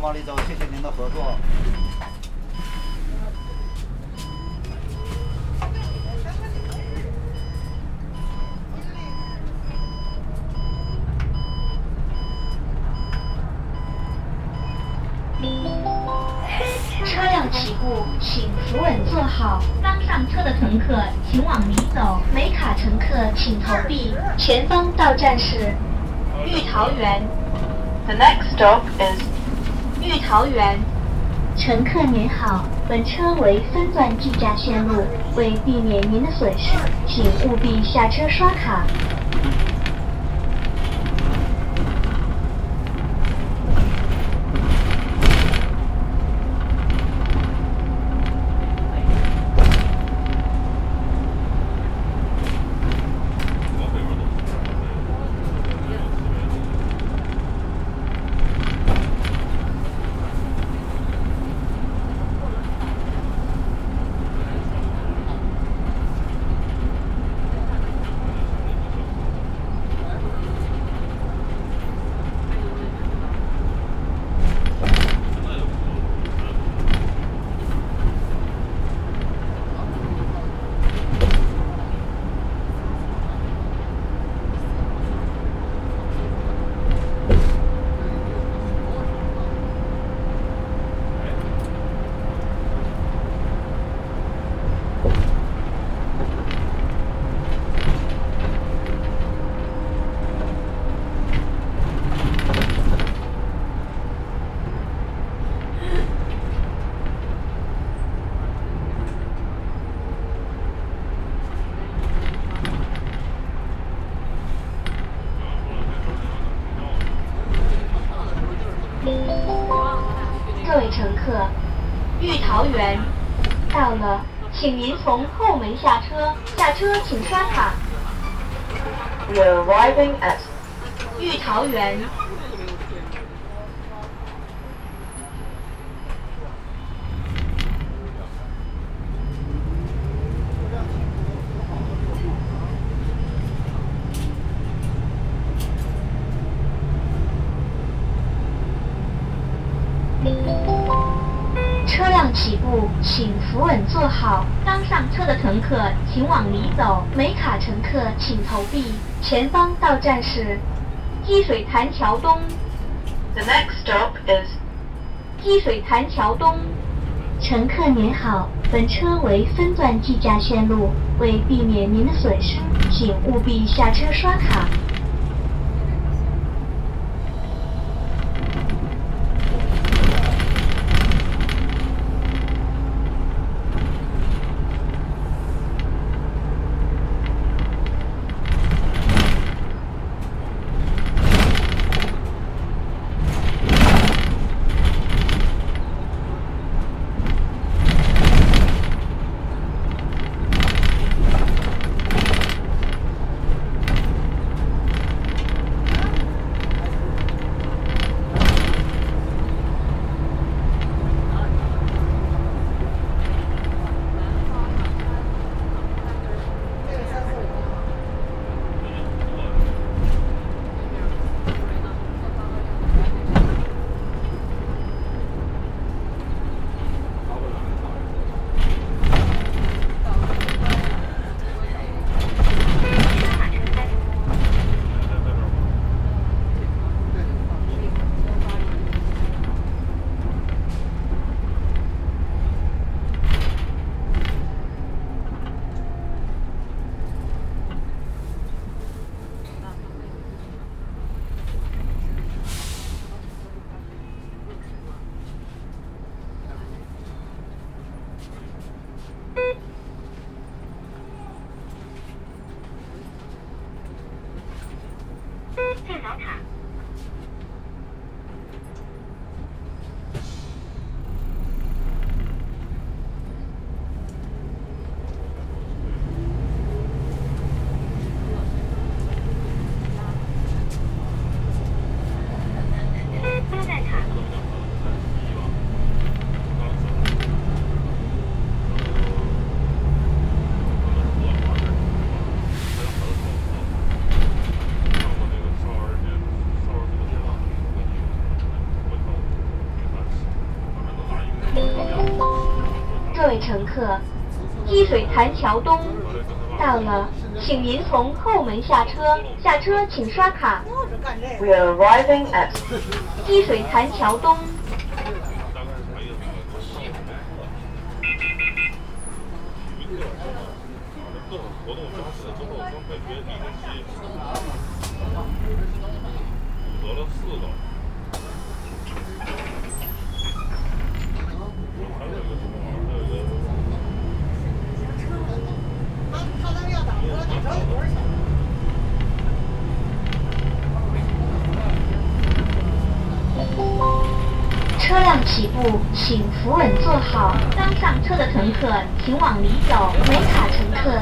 往里走，谢谢您的合作。车辆起步，请扶稳坐好。刚上车的乘客请往里走，没卡乘客请投币。前方到站是玉桃园。The next stop is 玉桃园。乘客您好，本车为分段计价线路，为避免您的损失，请务必下车刷卡。各位乘客，玉桃园到了，请您从后门下车。下车请刷卡。We're arriving at 玉桃园。客请投币。前方到站是积水潭桥东。the next stop is 积水潭桥东。乘客您好，本车为分段计价线路，为避免您的损失，请务必下车刷卡。乘客，积水潭桥东到了，请您从后门下车，下车请刷卡。We are arriving at 积水潭桥东。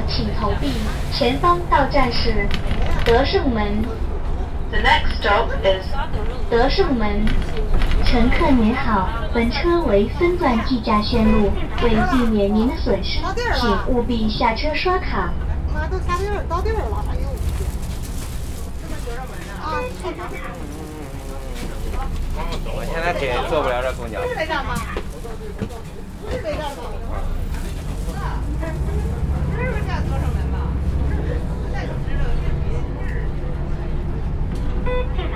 请投币。前方到站是德胜门，the next stop is 德胜门。乘客您好，本车为分段计价线路，为避免您的损失，请务必下车刷卡。妈都下地儿到地儿了，哎呦！啊，我现在真坐不了这公交。是北站吗？是北站吗？这是下德胜门吧？再就是这个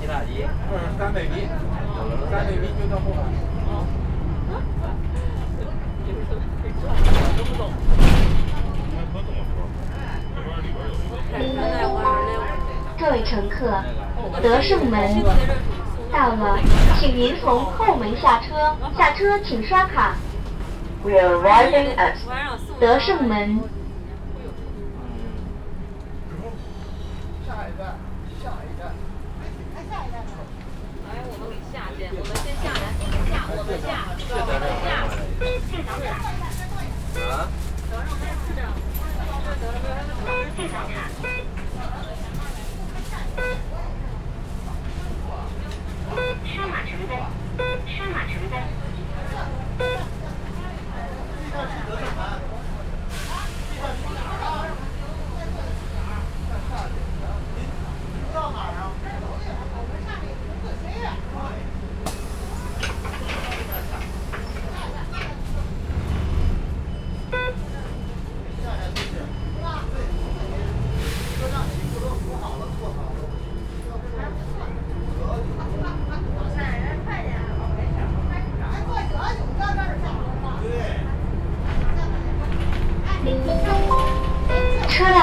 其他的。嗯，三百米，三百米就到后海。他这么说，这边里边有一个。各位乘客，德胜门到了，请您从后门下车，请刷卡。we are arriving at 德胜门。下一站，下一站。来，我们给下去，我们先下来，下，我们下，我们下。啊？车马城灯，车马城灯。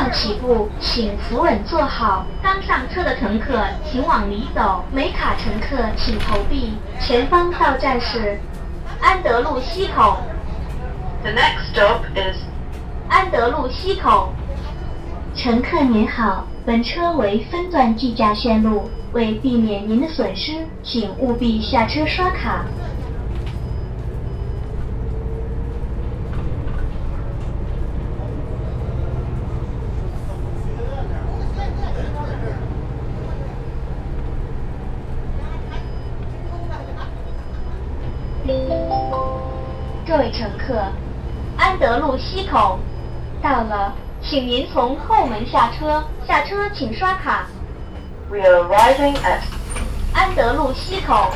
起步，请扶稳坐好。刚上车的乘客请往里走，没卡乘客请投币。前方到站是安德路西口，the next stop is 安德路西口。乘客您好，本车为分段计价线路，为避免您的损失，请务必下车刷卡。口到了，请您从后门下车，下车请刷卡。we are arriving at 安德路西口。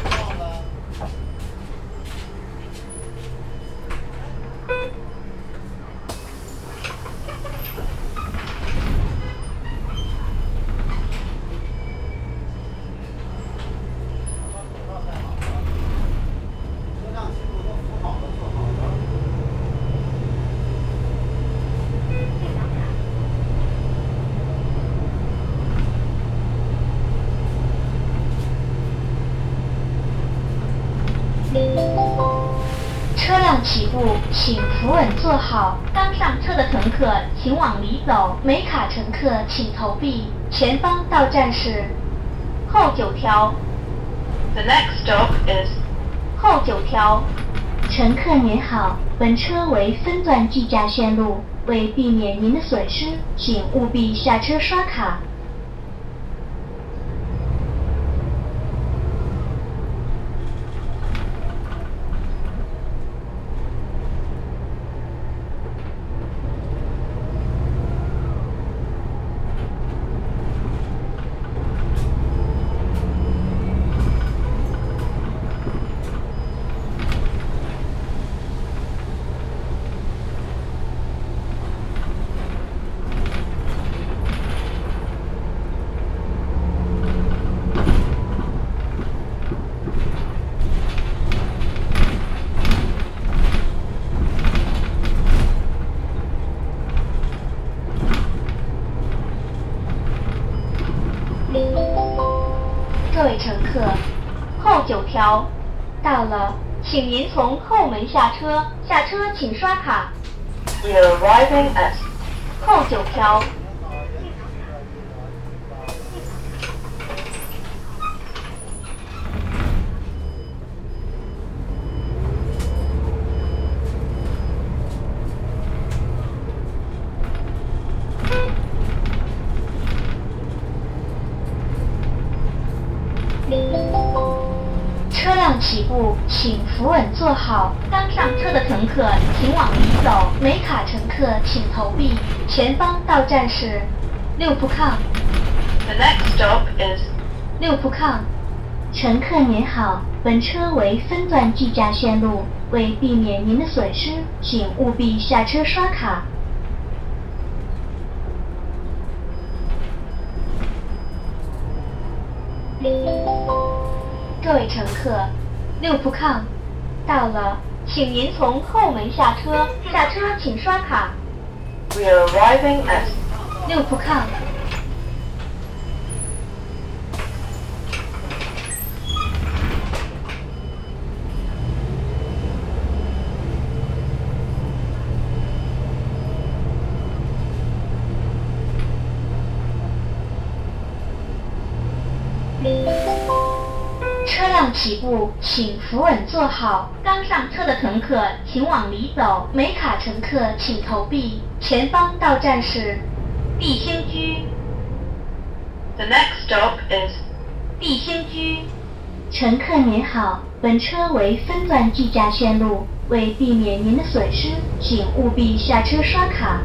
客请投币。前方到站是后九条，the next stop is 后九条。乘客您好，本车为分段计价线路，为为避免您的损失，请务必下车刷卡。各位乘客，后九条到了，请您从后门下车，下车请刷卡。We are arriving at 后九条。前方到站是六铺抗，the next stop is 六铺抗。乘客您好，本车为分段计价线路，为避免您的损失，请务必下车刷卡。各位乘客，六铺抗到了，请您从后门下车，下车请刷卡。We are arriving at 六铺起步，请扶稳坐好。刚上车的乘客请往里走，没卡乘客请投币。前方到站是地兴居，the next stop is 地兴居。乘客您好，本车为分段计价线路，为避免您的损失，请务必下车刷卡。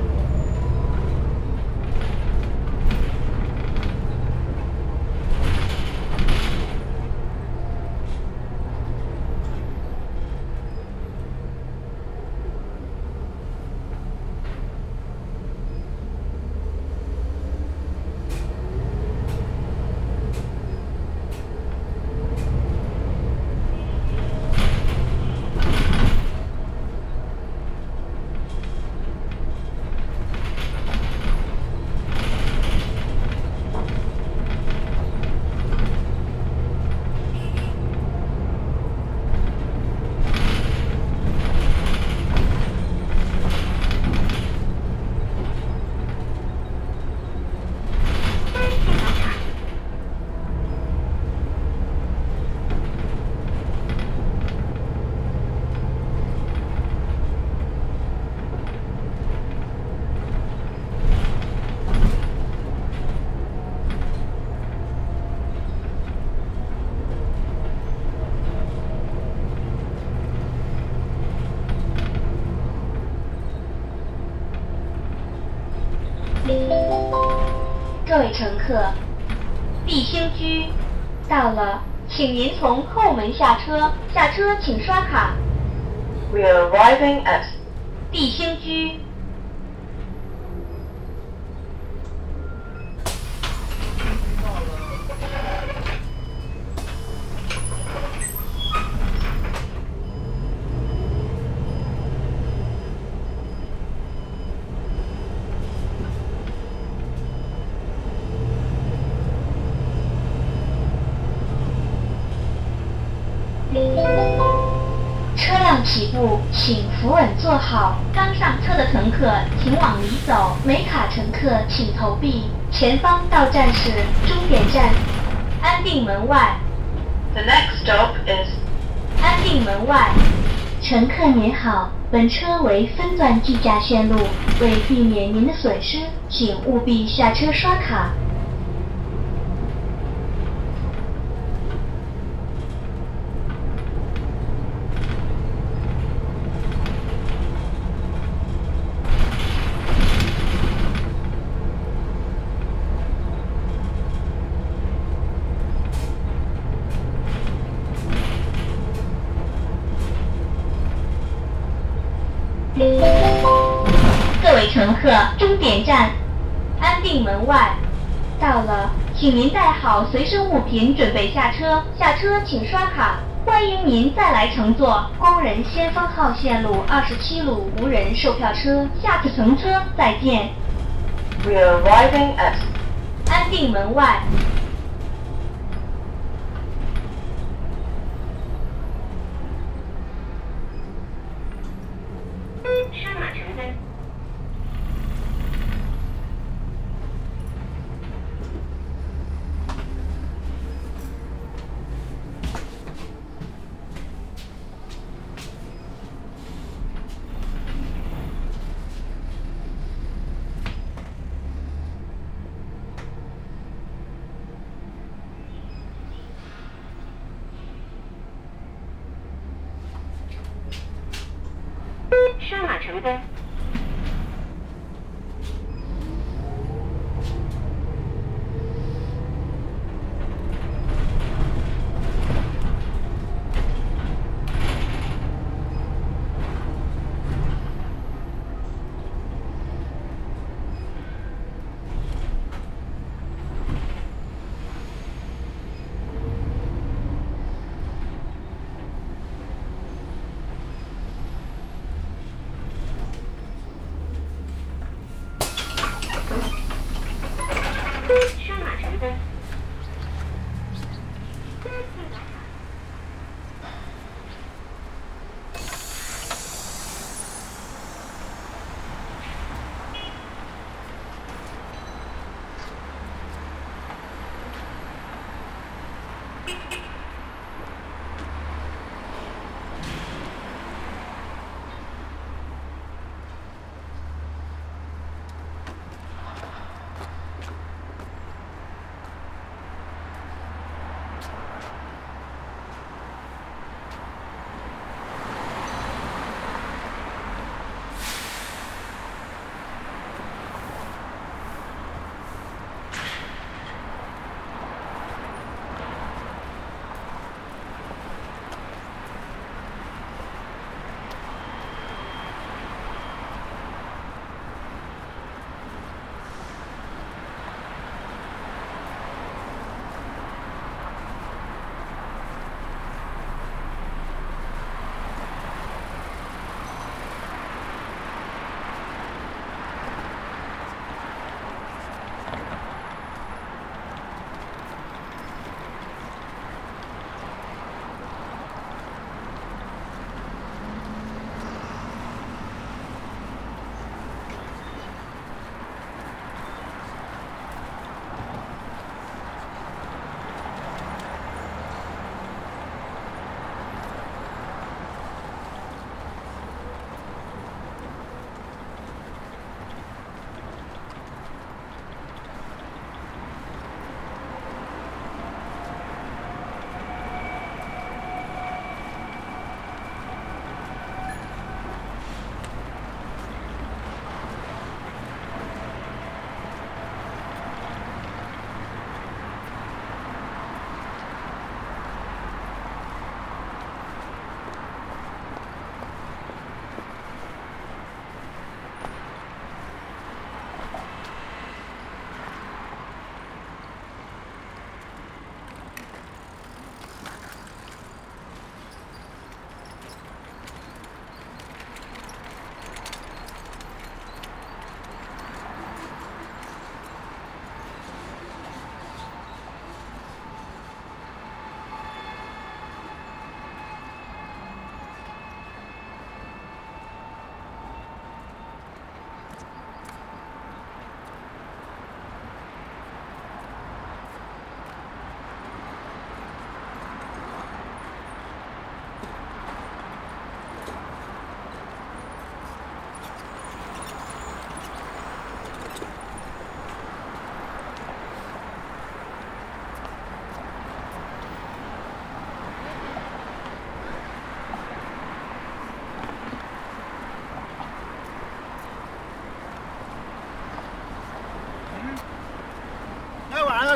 各位乘客，碧兴居到了，请您从后门下车，下车请刷卡。we are arriving at 碧兴居。前方到站是终点站，安定门外。the next stop is 安定门外，乘客您好，本车为分段计价线路，为避免您的损失，请务必下车刷卡。各位乘客，终点站安定门外到了，请您带好随身物品，准备下车。下车请刷卡。欢迎您再来乘坐工人先锋号线路二十七路无人售票车。下次乘车再见。We are arriving at 安定门外。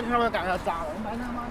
你上面赶上砸了，满他妈的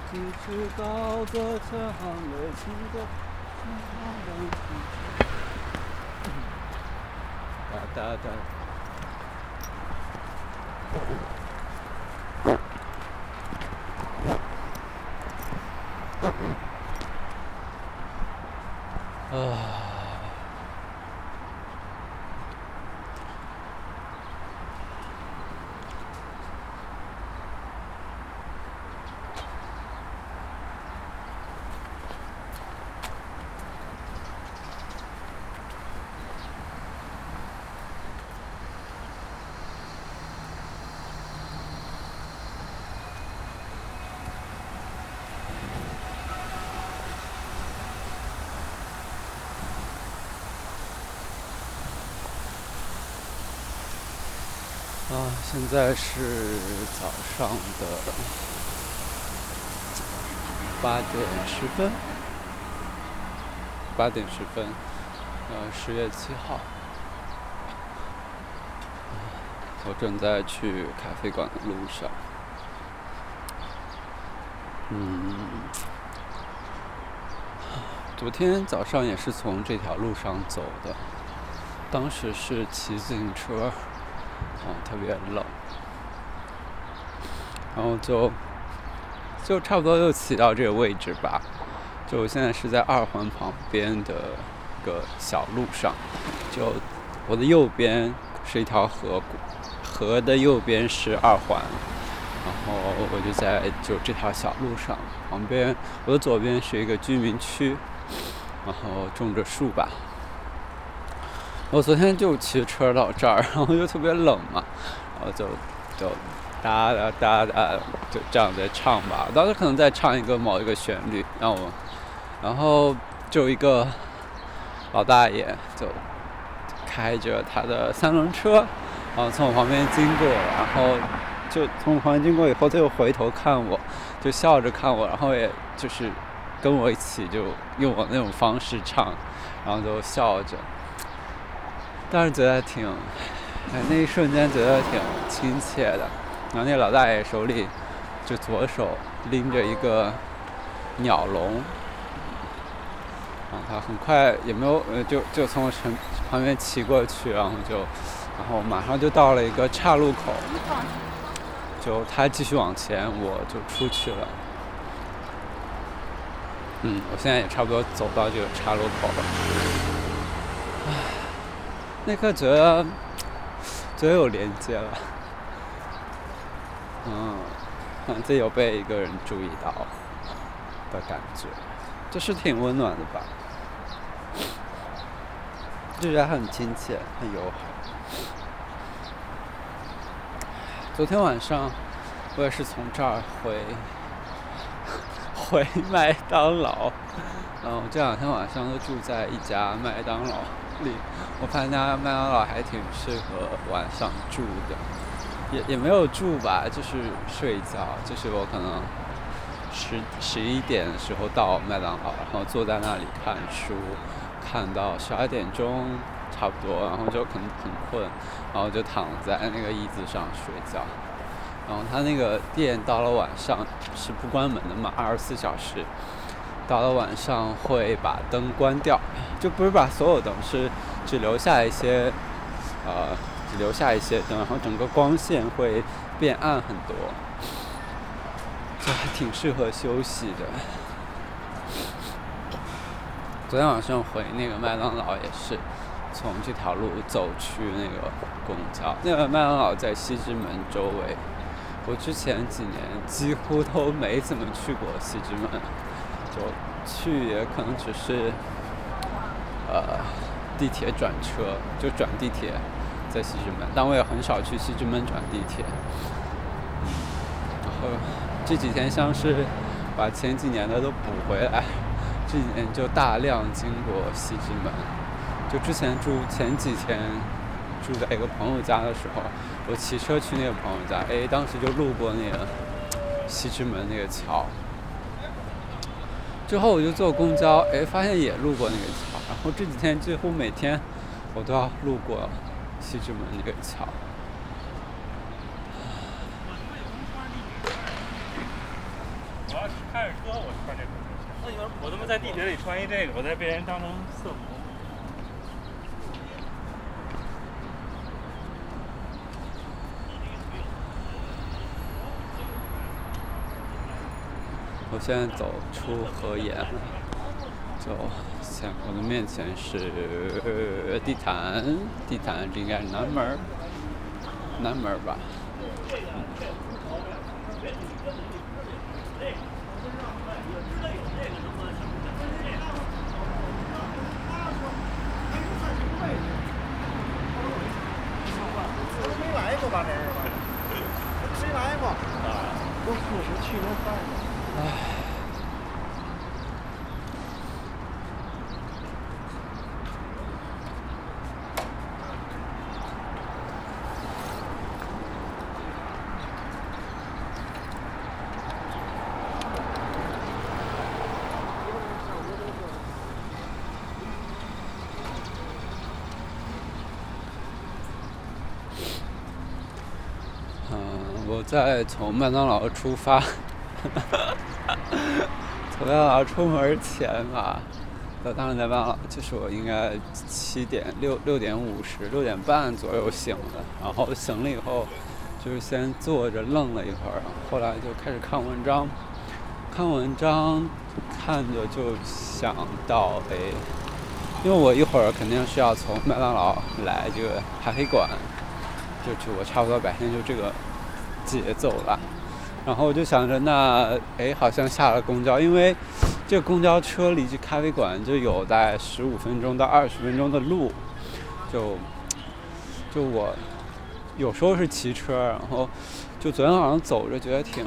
几尺高的墙垒，轻的哒哒哒。啊。啊，现在是早上的八点十分，八点十分，呃，十月七号，我正在去咖啡馆的路上，嗯，昨天早上也是从这条路上走的，当时是骑自行车。嗯，特别冷，然后就就差不多就骑到这个位置吧。就我现在是在二环旁边的一个小路上，就我的右边是一条河，河的右边是二环，然后我就在就这条小路上旁边，我的左边是一个居民区，然后种着树吧。我昨天就骑车到这儿，然后就特别冷嘛，然后就就哒哒哒哒就这样在唱吧。当时可能在唱一个某一个旋律，让我，然后就一个老大爷就开着他的三轮车，然后从我旁边经过，然后就从我旁边经过以后，他又回头看我，就笑着看我，然后也就是跟我一起就用我那种方式唱，然后就笑着。当时觉得挺，哎，那一瞬间觉得挺亲切的。然后那老大爷手里就左手拎着一个鸟笼，然后他很快也没有呃，就就从我身旁边骑过去，然后就，然后马上就到了一个岔路口，就他继续往前，我就出去了。嗯，我现在也差不多走到这个岔路口了。那刻觉得，觉得有连接了，嗯，反正有被一个人注意到的感觉，就是挺温暖的吧，就觉得很亲切，很友好。昨天晚上，我也是从这儿回回麦当劳，然后这两天晚上都住在一家麦当劳。我发现家麦当劳还挺适合晚上住的，也也没有住吧，就是睡觉。就是我可能十十一点的时候到麦当劳，然后坐在那里看书，看到十二点钟差不多，然后就可能很困，然后就躺在那个椅子上睡觉。然后他那个店到了晚上是不关门的嘛，二十四小时。到了晚上会把灯关掉，就不是把所有灯，是只留下一些，呃，只留下一些灯，然后整个光线会变暗很多，就还挺适合休息的。昨天晚上回那个麦当劳也是从这条路走去那个公交，那个麦当劳在西直门周围，我之前几年几乎都没怎么去过西直门。就去也可能只是，呃，地铁转车就转地铁，在西直门，但我也很少去西直门转地铁。然后这几天像是把前几年的都补回来，这几年就大量经过西直门。就之前住前几天住在一个朋友家的时候，我骑车去那个朋友家，哎，当时就路过那个西直门那个桥。之后我就坐公交，哎，发现也路过那个桥。然后这几天几乎每天我都要路过西直门那个桥。我要是开着车我穿这种就行。我他妈在地铁里穿一这个，我在被人当成色魔。现在走出河沿了，就前我的面前是地坛，地坛这应该是南门儿，南门儿吧。没来过吧？这是吧？没来过。都四十去年办的。唉。嗯，我在从麦当劳出发，从麦当劳出门前吧，到当时在麦当劳，就是我应该七点六六点五十六点半左右醒的，然后醒了以后，就是先坐着愣了一会儿，后来就开始看文章，看文章看着就想到哎，因为我一会儿肯定是要从麦当劳来这个咖啡馆。就就我差不多白天就这个节奏了，然后我就想着那哎好像下了公交，因为这公交车离这咖啡馆就有大概十五分钟到二十分钟的路，就就我有时候是骑车，然后就昨天晚上走着觉得挺，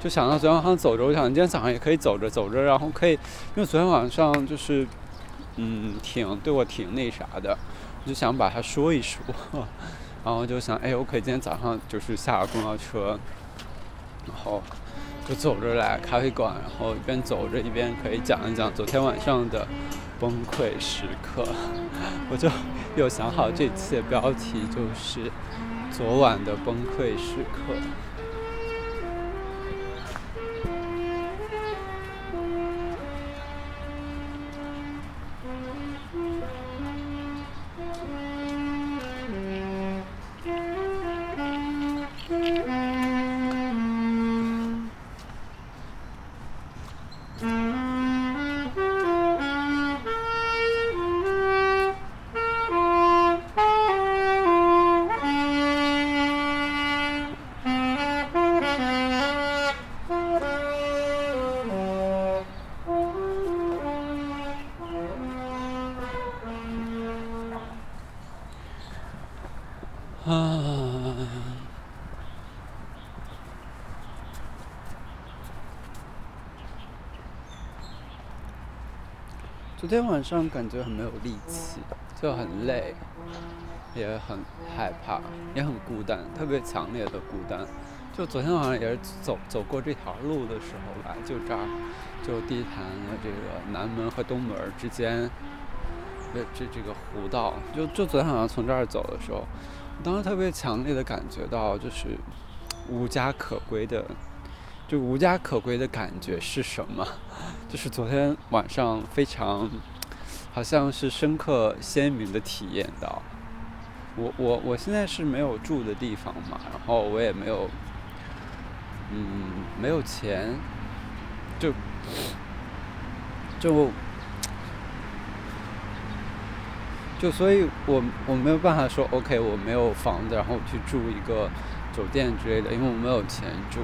就想到昨天晚上走着，我想今天早上也可以走着走着，然后可以，因为昨天晚上就是嗯挺对我挺那啥的。我就想把它说一说，然后就想，哎，我可以今天早上就是下了公交车，然后就走着来咖啡馆，然后一边走着一边可以讲一讲昨天晚上的崩溃时刻。我就有想好这次的标题就是昨晚的崩溃时刻。昨天晚上感觉很没有力气，就很累，也很害怕，也很孤单，特别强烈的孤单。就昨天晚上也是走走过这条路的时候吧，就这儿，就地坛的这个南门和东门之间，这这这个湖道，就就昨天晚上从这儿走的时候，当时特别强烈的感觉到就是无家可归的。就无家可归的感觉是什么？就是昨天晚上非常，好像是深刻鲜明的体验到。我我我现在是没有住的地方嘛，然后我也没有，嗯，没有钱，就就就所以，我我没有办法说 OK，我没有房子，然后去住一个酒店之类的，因为我没有钱住。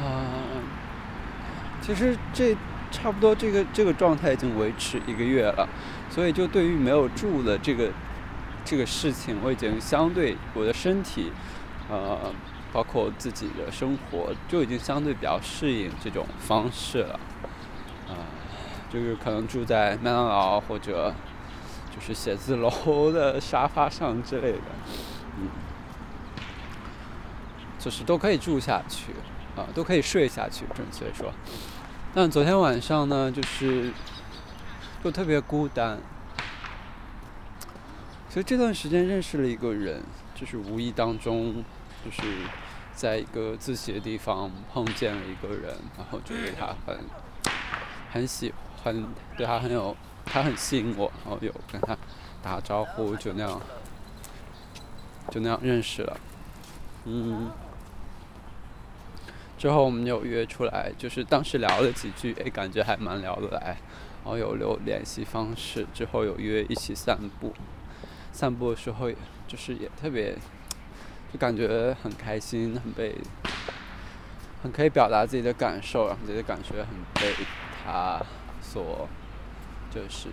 啊，其实这差不多这个这个状态已经维持一个月了，所以就对于没有住的这个这个事情，我已经相对我的身体，呃，包括自己的生活，就已经相对比较适应这种方式了。啊，就是可能住在麦当劳或者就是写字楼的沙发上之类的，嗯，就是都可以住下去。啊，都可以睡下去，准确说。但昨天晚上呢，就是就特别孤单。其实这段时间认识了一个人，就是无意当中，就是在一个自习的地方碰见了一个人，然后就对他很很喜欢对他很有他很吸引我，然后有跟他打招呼，就那样就那样认识了，嗯。之后我们有约出来，就是当时聊了几句，哎，感觉还蛮聊得来，然后有留联系方式。之后有约一起散步，散步的时候就是也特别，就感觉很开心，很被，很可以表达自己的感受，然后自己的感觉很被他所，就是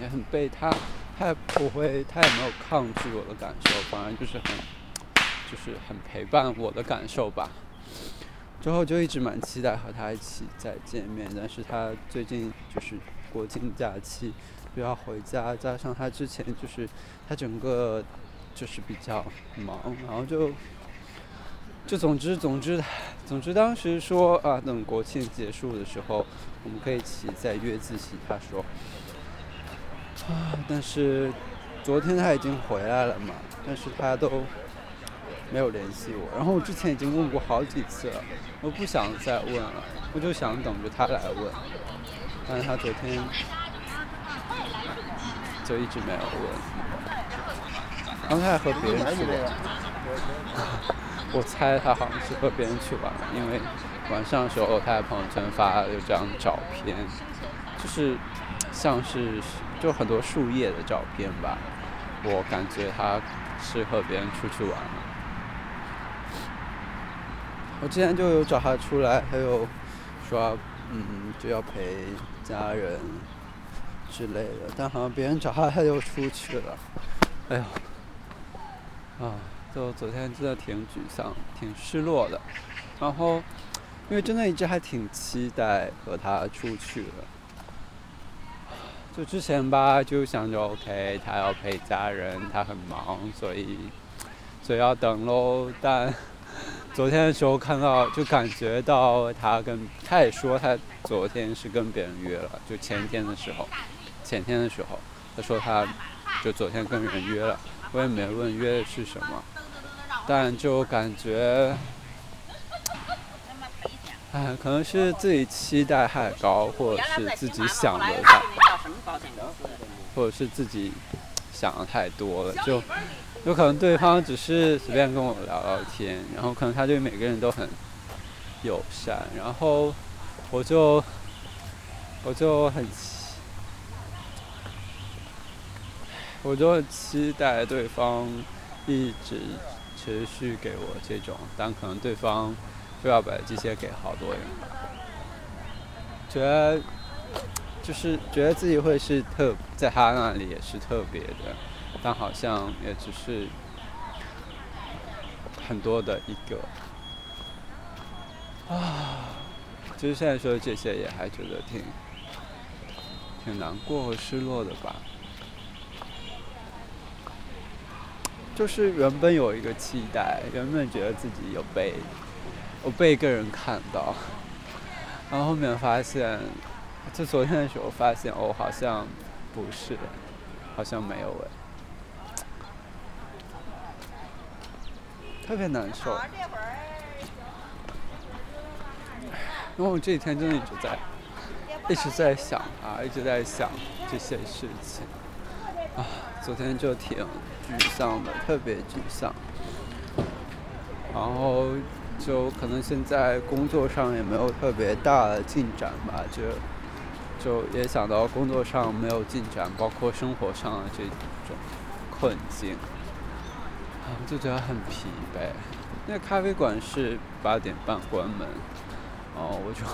也很被他，他也不会，他也没有抗拒我的感受，反而就是很，就是很陪伴我的感受吧。之后就一直蛮期待和他一起再见面，但是他最近就是国庆假期又要回家，加上他之前就是他整个就是比较忙，然后就就总之总之总之当时说啊，等国庆结束的时候我们可以一起再约自习。他说啊，但是昨天他已经回来了嘛，但是他都。没有联系我，然后我之前已经问过好几次了，我不想再问了，我就想等着他来问，但是他昨天就一直没有问，然后他还和别人去了，我猜他好像是和别人去玩了，因为晚上的时候他在朋友圈发了一张照片，就是像是就很多树叶的照片吧，我感觉他是和别人出去玩了。我之前就有找他出来，还有说，嗯，就要陪家人之类的，但好像别人找他，他就出去了。哎呦，啊，就昨天真的挺沮丧、挺失落的。然后，因为真的一直还挺期待和他出去的。就之前吧，就想着 OK，他要陪家人，他很忙，所以，所以要等喽。但昨天的时候看到，就感觉到他跟他也说他昨天是跟别人约了，就前天的时候，前天的时候，他说他就昨天跟人约了，我也没问约的是什么，但就感觉，哎，可能是自己期待太高，或者是自己想的太，或者是自己想的太多了，就。有可能对方只是随便跟我聊聊天，然后可能他对每个人都很友善，然后我就我就很，我就很期待对方一直持续给我这种，但可能对方不要把这些给好多人，觉得就是觉得自己会是特在他那里也是特别的。但好像也只是很多的一个啊，其实现在说这些也还觉得挺挺难过和失落的吧。就是原本有一个期待，原本觉得自己有被有被一个人看到，然后后面发现，就昨天的时候发现，哦，好像不是，好像没有哎。特别难受，因为我这几天真的一直在，一直在想啊，一直在想这些事情，啊，昨天就挺沮丧的，特别沮丧，然后就可能现在工作上也没有特别大的进展吧，就就也想到工作上没有进展，包括生活上的这种困境。就觉得很疲惫。那咖啡馆是八点半关门，然后我就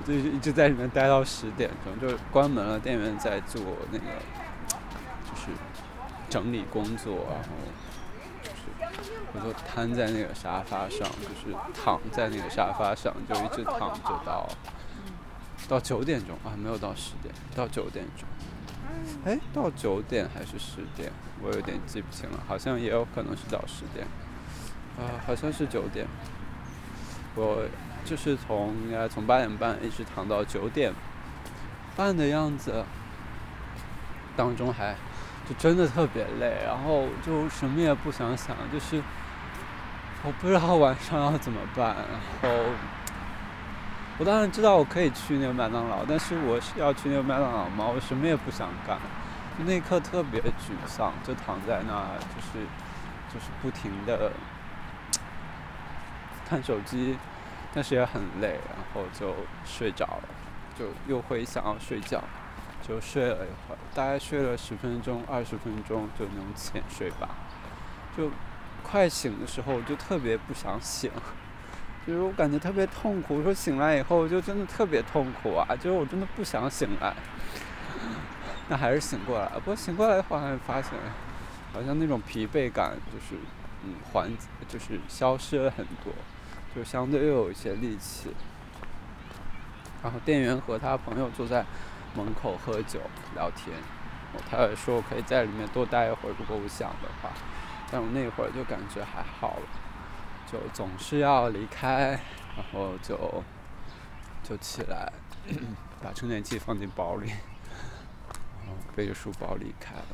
我就一直在里面待到十点钟，就关门了。店员在做那个就是整理工作，然后就是我就瘫在那个沙发上，就是躺在那个沙发上，就一直躺着到到九点钟啊，没有到十点，到九点钟。哎，到九点还是十点？我有点记不清了，好像也有可能是到十点。啊，好像是九点。我就是从应该从八点半一直躺到九点半的样子，当中还就真的特别累，然后就什么也不想想，就是我不知道晚上要怎么办。然后我当然知道我可以去那个麦当劳，但是我是要去那个麦当劳吗？我什么也不想干，就那一刻特别沮丧，就躺在那儿，就是就是不停的看手机，但是也很累，然后就睡着了，就又会想要睡觉，就睡了一会儿，大概睡了十分钟、二十分钟就那种浅睡吧，就快醒的时候就特别不想醒。就是我感觉特别痛苦，说醒来以后就真的特别痛苦啊！就是我真的不想醒来，那还是醒过来。不过醒过来后来发现，好像那种疲惫感就是嗯缓，就是消失了很多，就相对又有一些力气。然后店员和他朋友坐在门口喝酒聊天，他也说我可以在里面多待一会儿，如果我想的话。但我那会儿就感觉还好了。就总是要离开，然后就就起来，把充电器放进包里，然后背着书包离开了。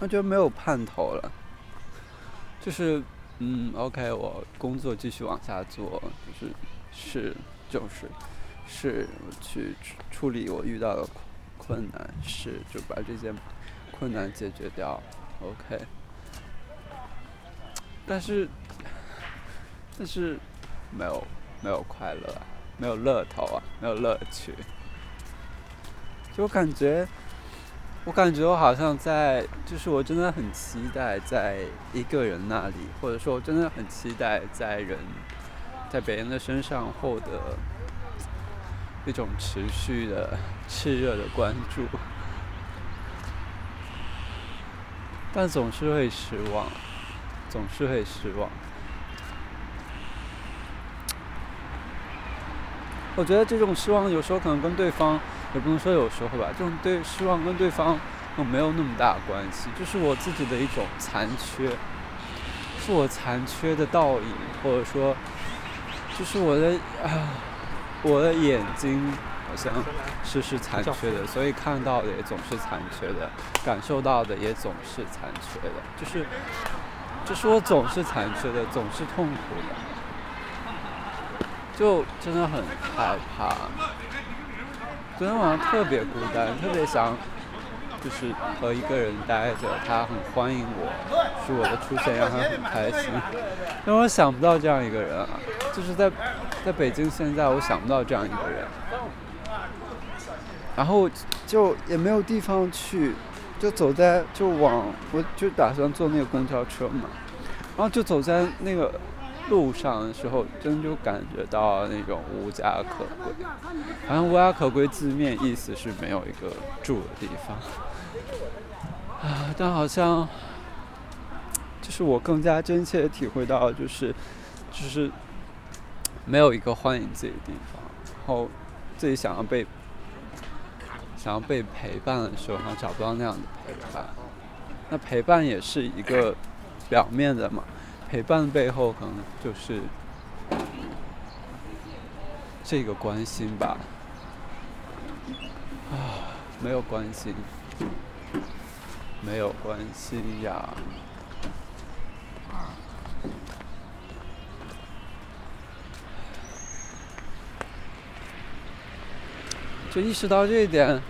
我觉得没有盼头了，就是嗯，OK，我工作继续往下做，就是是就是。是去处理我遇到的困难，是就把这些困难解决掉，OK。但是，但是没有没有快乐，没有乐头啊，没有乐趣。就感觉，我感觉我好像在，就是我真的很期待在一个人那里，或者说我真的很期待在人，在别人的身上获得。一种持续的炽热的关注，但总是会失望，总是会失望。我觉得这种失望有时候可能跟对方，也不能说有时候吧，这种对失望跟对方没有那么大关系，就是我自己的一种残缺，是我残缺的倒影，或者说，就是我的啊。我的眼睛好像是是残缺的，所以看到的也总是残缺的，感受到的也总是残缺的，就是，就是我总是残缺的，总是痛苦的，就真的很害怕。昨天晚上特别孤单，特别想。就是和一个人待着，他很欢迎我，是我的出现让他很开心。但我想不到这样一个人啊，就是在在北京现在，我想不到这样一个人。然后就也没有地方去，就走在就往我就打算坐那个公交车嘛，然后就走在那个路上的时候，真就感觉到那种无家可归。好像无家可归字面意思是没有一个住的地方。啊，但好像就是我更加真切的体会到，就是就是没有一个欢迎自己的地方，然后自己想要被想要被陪伴的时候，好像找不到那样的陪伴。那陪伴也是一个表面的嘛，陪伴背后可能就是这个关心吧。啊，没有关心。没有关系呀，就意识到这一点，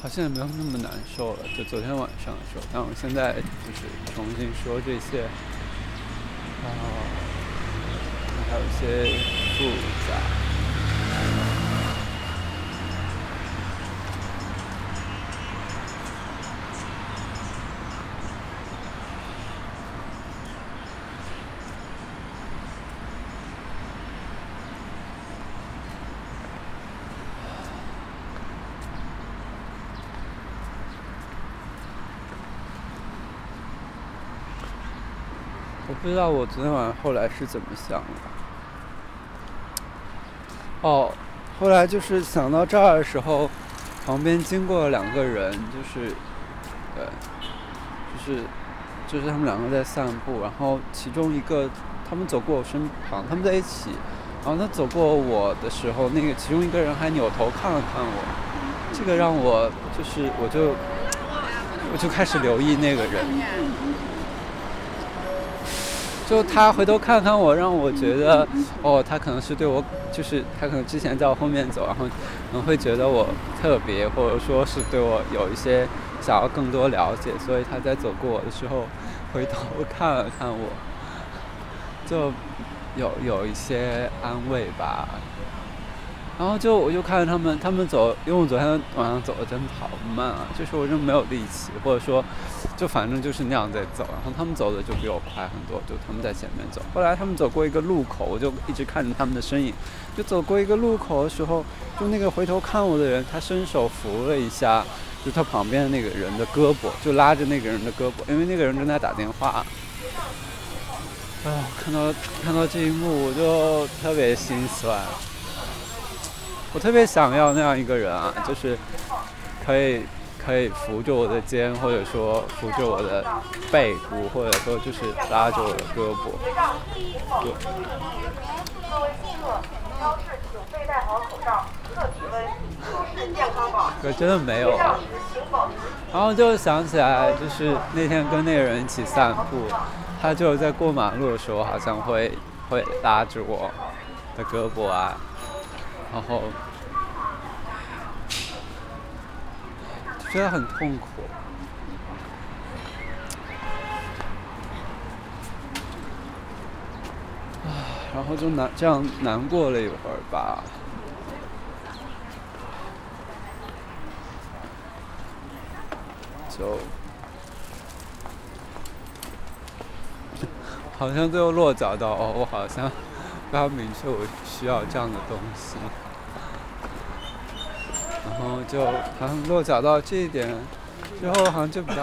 好像也没有那么难受了。就昨天晚上的时候，但我现在就是重新说这些，啊。还有些复杂。我不知道我昨天晚上后来是怎么想的。哦，后来就是想到这儿的时候，旁边经过了两个人，就是，呃，就是，就是他们两个在散步，然后其中一个他们走过我身旁，他们在一起，然后他走过我的时候，那个其中一个人还扭头看了看我，这个让我就是我就我就开始留意那个人，就他回头看看我，让我觉得哦，他可能是对我，就是他可能之前在我后面走，然后可能会觉得我特别，或者说是对我有一些想要更多了解，所以他在走过我的时候回头看了看我，就有有一些安慰吧。然后就我就看着他们，他们走，因为我昨天晚上走的真的好慢啊，就是我真没有力气，或者说，就反正就是那样在走。然后他们走的就比我快很多，就他们在前面走。后来他们走过一个路口，我就一直看着他们的身影。就走过一个路口的时候，就那个回头看我的人，他伸手扶了一下，就他旁边那个人的胳膊，就拉着那个人的胳膊，因为那个人正在打电话。啊，看到看到这一幕，我就特别心酸。我特别想要那样一个人啊，就是可以可以扶着我的肩，或者说扶着我的背部，或者说就是拉着我的胳膊。对。各位顾客，超市请佩戴好口罩，测体温，出示健康宝。可真的没有。然后就想起来，就是那天跟那个人一起散步，他就在过马路的时候，好像会会拉着我的胳膊啊。然后觉得很痛苦，啊，然后就难这样难过了一会儿吧，就好像最后落脚到哦，我好像。非常明确，我需要这样的东西，就好像落脚到这一点之后，好像就比较，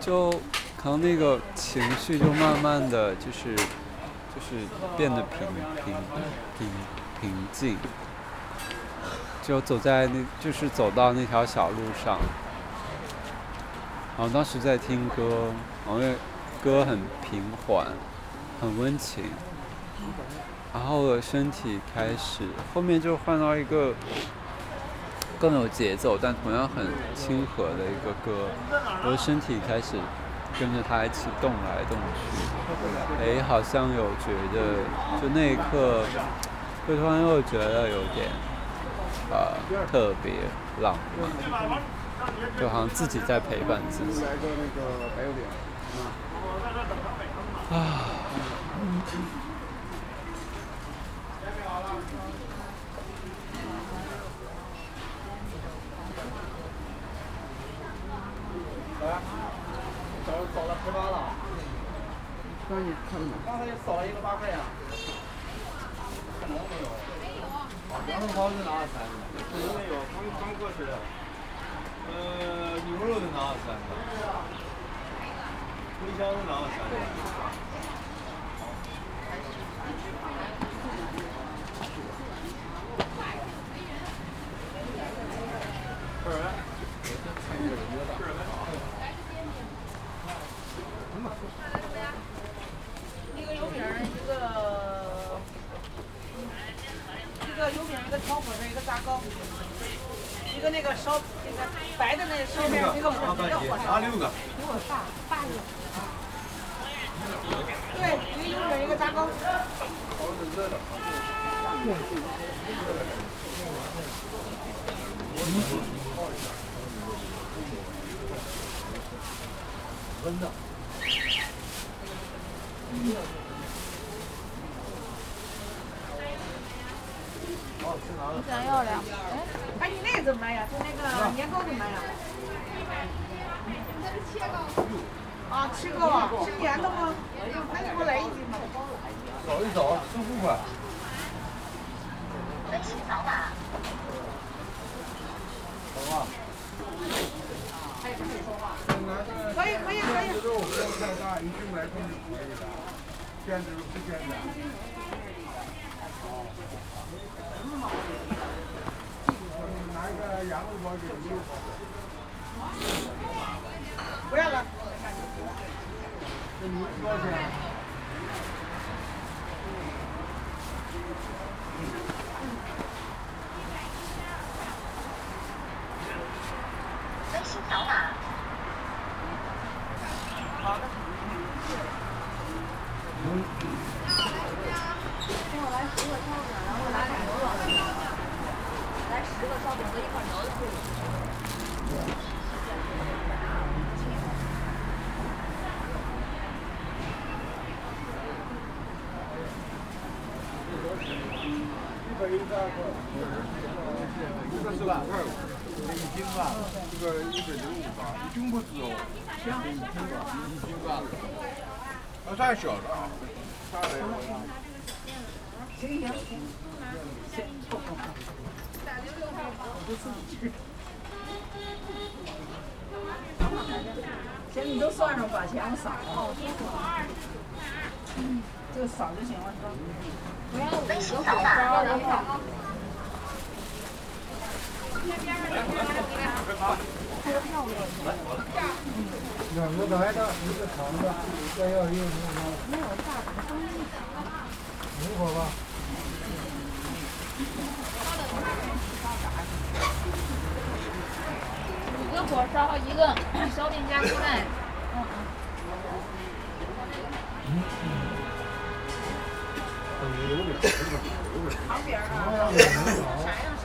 就可能那个情绪就慢慢的就是就是变得平平平平静，就走在那，就是走到那条小路上，然后当时在听歌，然后歌很平缓，很温情。然后我的身体开始，后面就换到一个更有节奏，但同样很亲和的一个歌，我的身体开始跟着它一起动来动去。哎，好像有觉得，就那一刻，会突然又觉得有点呃特别浪漫，就好像自己在陪伴自己。啊。找找了十八了，刚才刚才少了一个八块呀。可能没有。羊肉包是拿了三个，可能没有，刚刚过去的。呃，牛肉的拿了三个，茴香的拿了三个。一个油饼，一个一个油饼，一个炒火腿，一个炸糕，一个那个烧那个白的那个烧饼，一个火一个火烧。六个？给我大大一个。对，一个油饼，一个炸糕。真的。你想要两？哎，哎，你那个怎么办呀？就那个年糕怎么办呀？啊，切糕啊？是甜的吗？那你给我来一斤吧。找一找，支付款。微信扫码。好吧。可以可以可以。兼职不兼职。拿一个羊肉包给你。不要了。多少钱？微信扫码。好的。给我来十个烧饼，然后来俩牛肉。来十个烧饼和一块牛肉。一百一十二块。这个是两块五，这一斤吧，这个一百零五吧，一斤不止哦，这一斤吧，一斤吧。那太小了啊，太行行行，行，凑合。我就自己吃。行，你都算上，把钱我扫了。嗯，这个扫就行了，是吧？不要微信扫码。两个白的，一个长的，再要一个什么？没有大的东西。一会儿吧。五个火烧，一个烧饼加鸡蛋。嗯旁边啊，啥样烧？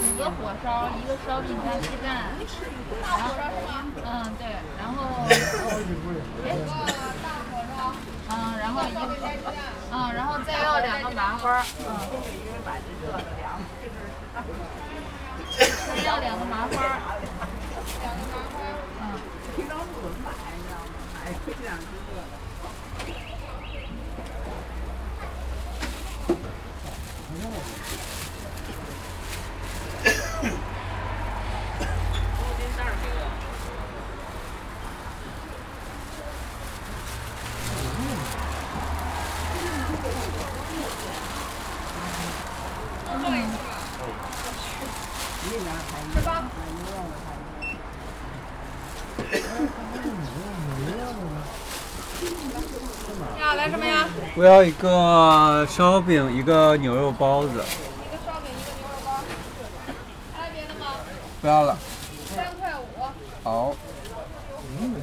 五个火烧，一个烧饼加鸡蛋，然后，嗯对，然后，哎，嗯，然后一个，嗯，然后再要两个麻花，嗯，要两个麻花，两个麻花，嗯，平常不怎么买，你知道吗？买这两只热的。要来什么呀？我要一个烧饼，一个牛肉包子。一个烧饼，一个牛肉包。还有别的吗？不要了。三块五。好。您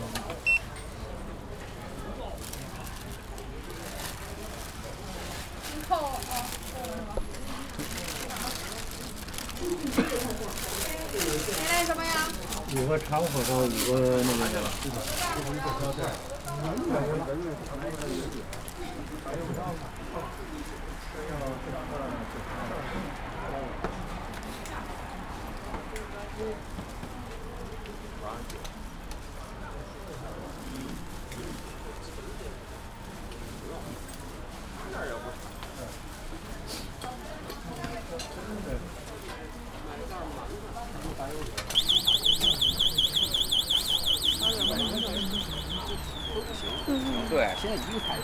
扣啊，扣了是吧？您来什么呀？五个长火烧，五个那个。对，现在一个牌子。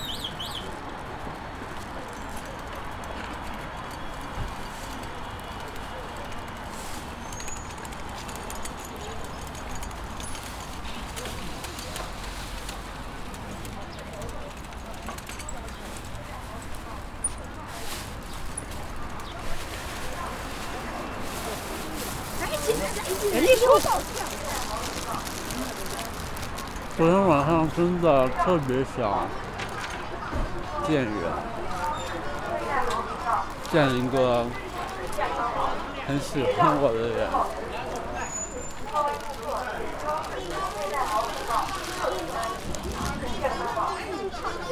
昨天晚上真的特别想见人，见一个很喜欢我的人。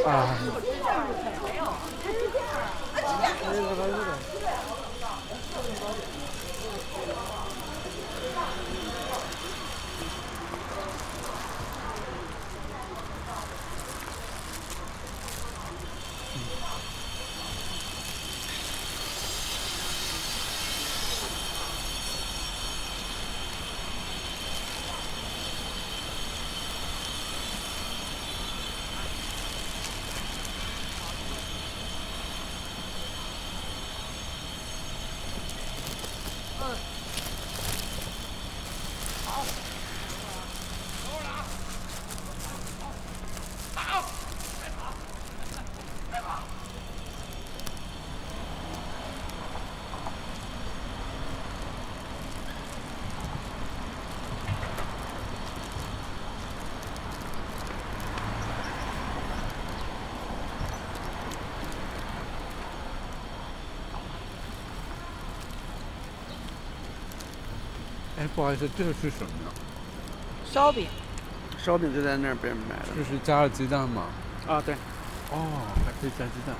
啊。不好意思，这个是什么呀？烧饼。烧饼就在那边买的。这是加了鸡蛋吗？啊，对。哦，还可以加鸡蛋。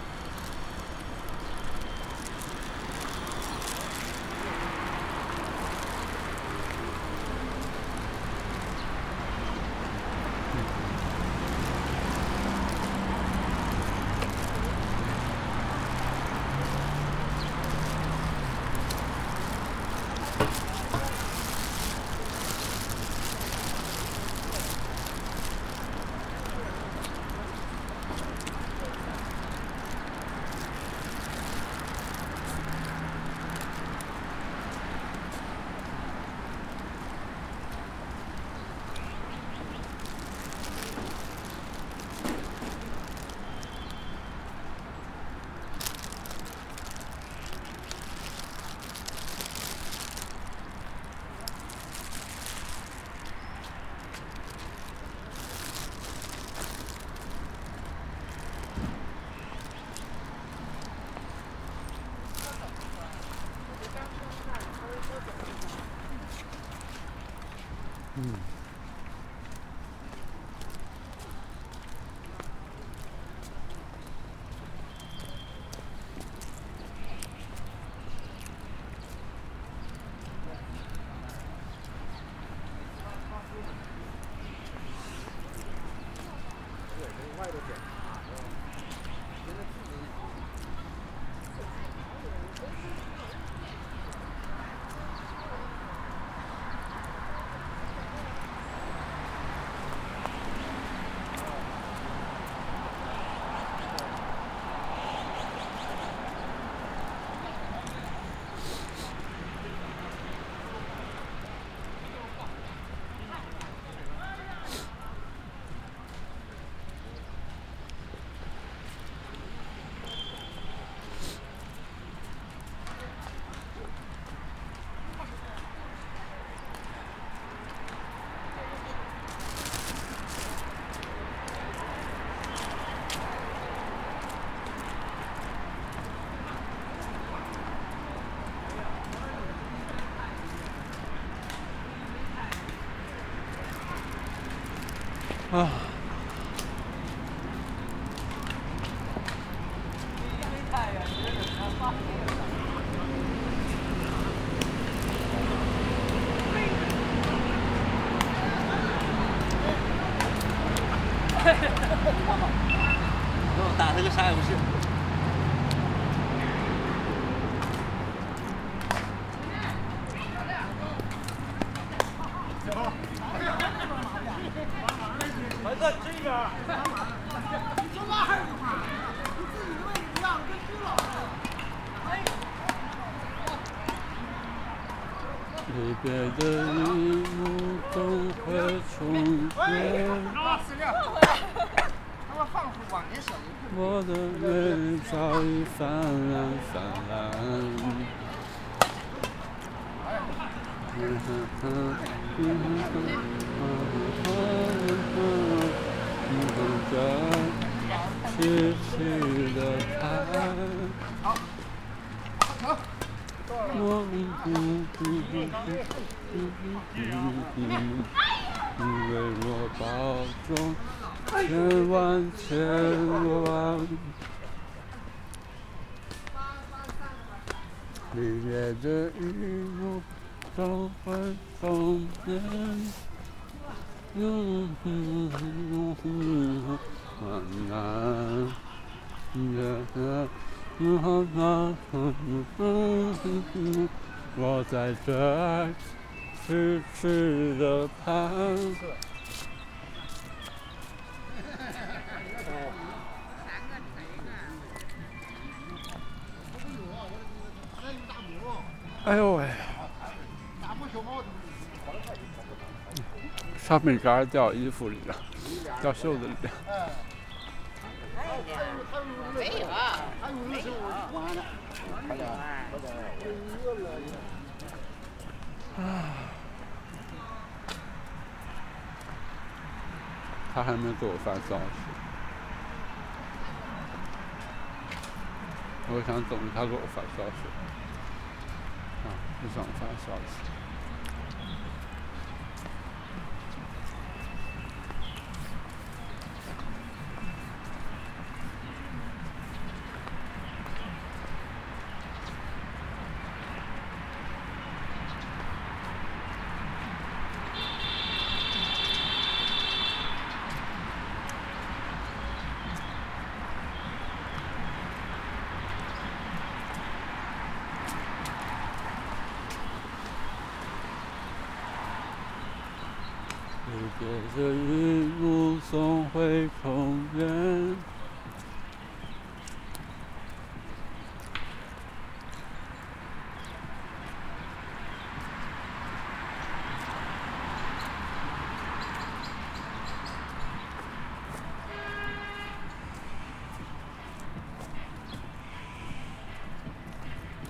离别的一幕都会重现。我的泪早已泛滥泛滥。嗯哼哼，嗯哼，嗯哼哼，嗯哼着痴痴的盼。我嗯嗯嗯嗯嗯，为我保重千万千万。离别的雨幕都会重现。嗯嗯嗯嗯，晚安，嗯哼哼哼哼哼哼，我在这痴痴的盼。哎呦喂！上面杆掉衣服里了，掉袖子里了。没有啊，没有啊。他还没给我发消息，我想等他给我发消息。啊，不想发消息。着一路送回重圆。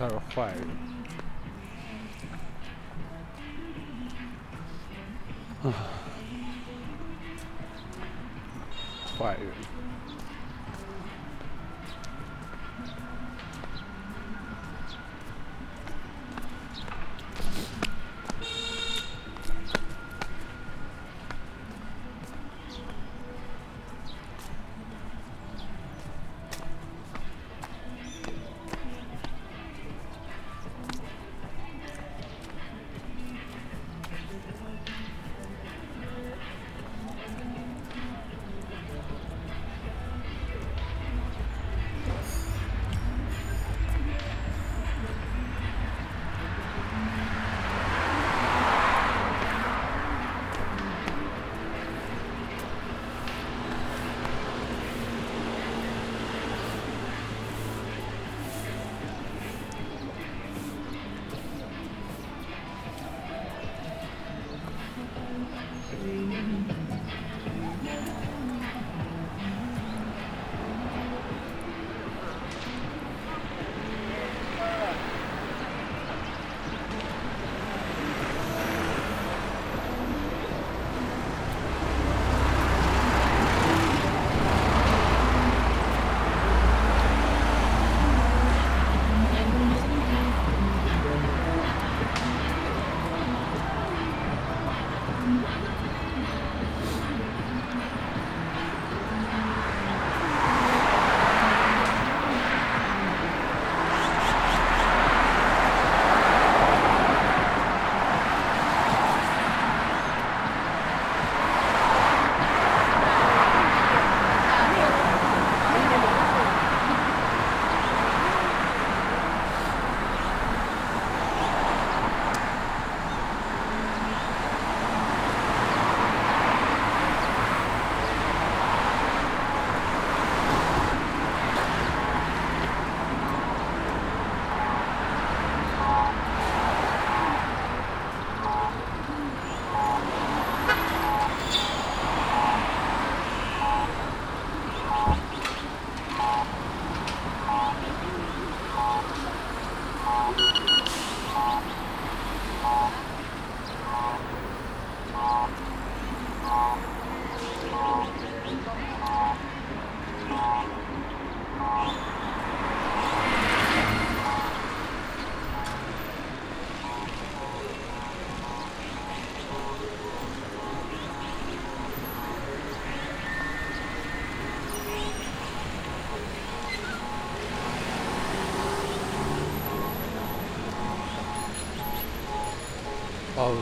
他是坏人。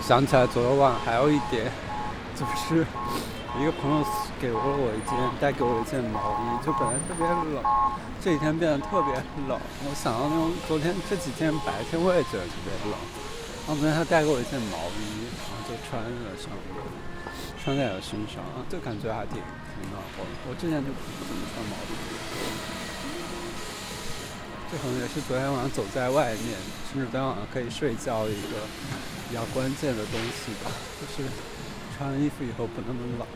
想起来昨晚还有一点，就是一个朋友给了我一件，带给我一件毛衣，就本来特别冷，这几天变得特别冷。我想到那种昨天这几天白天我也觉得特别冷，然后昨天他带给我一件毛衣，然后就穿在上，穿在了身上，就感觉还挺挺暖和的。我之前就不怎么穿毛衣，这可能也是昨天晚上走在外面，甚至昨天晚上可以睡觉一个。比较关键的东西吧，就是穿了衣服以后不那么冷。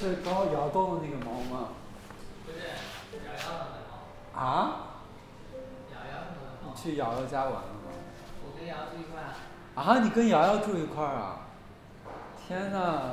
是刚刚摇动的那个猫吗？不是，瑶瑶的猫。啊？瑶瑶的猫。你去瑶瑶家玩了吗？我跟瑶瑶住一块。啊，你跟瑶瑶住一块儿啊？天呐，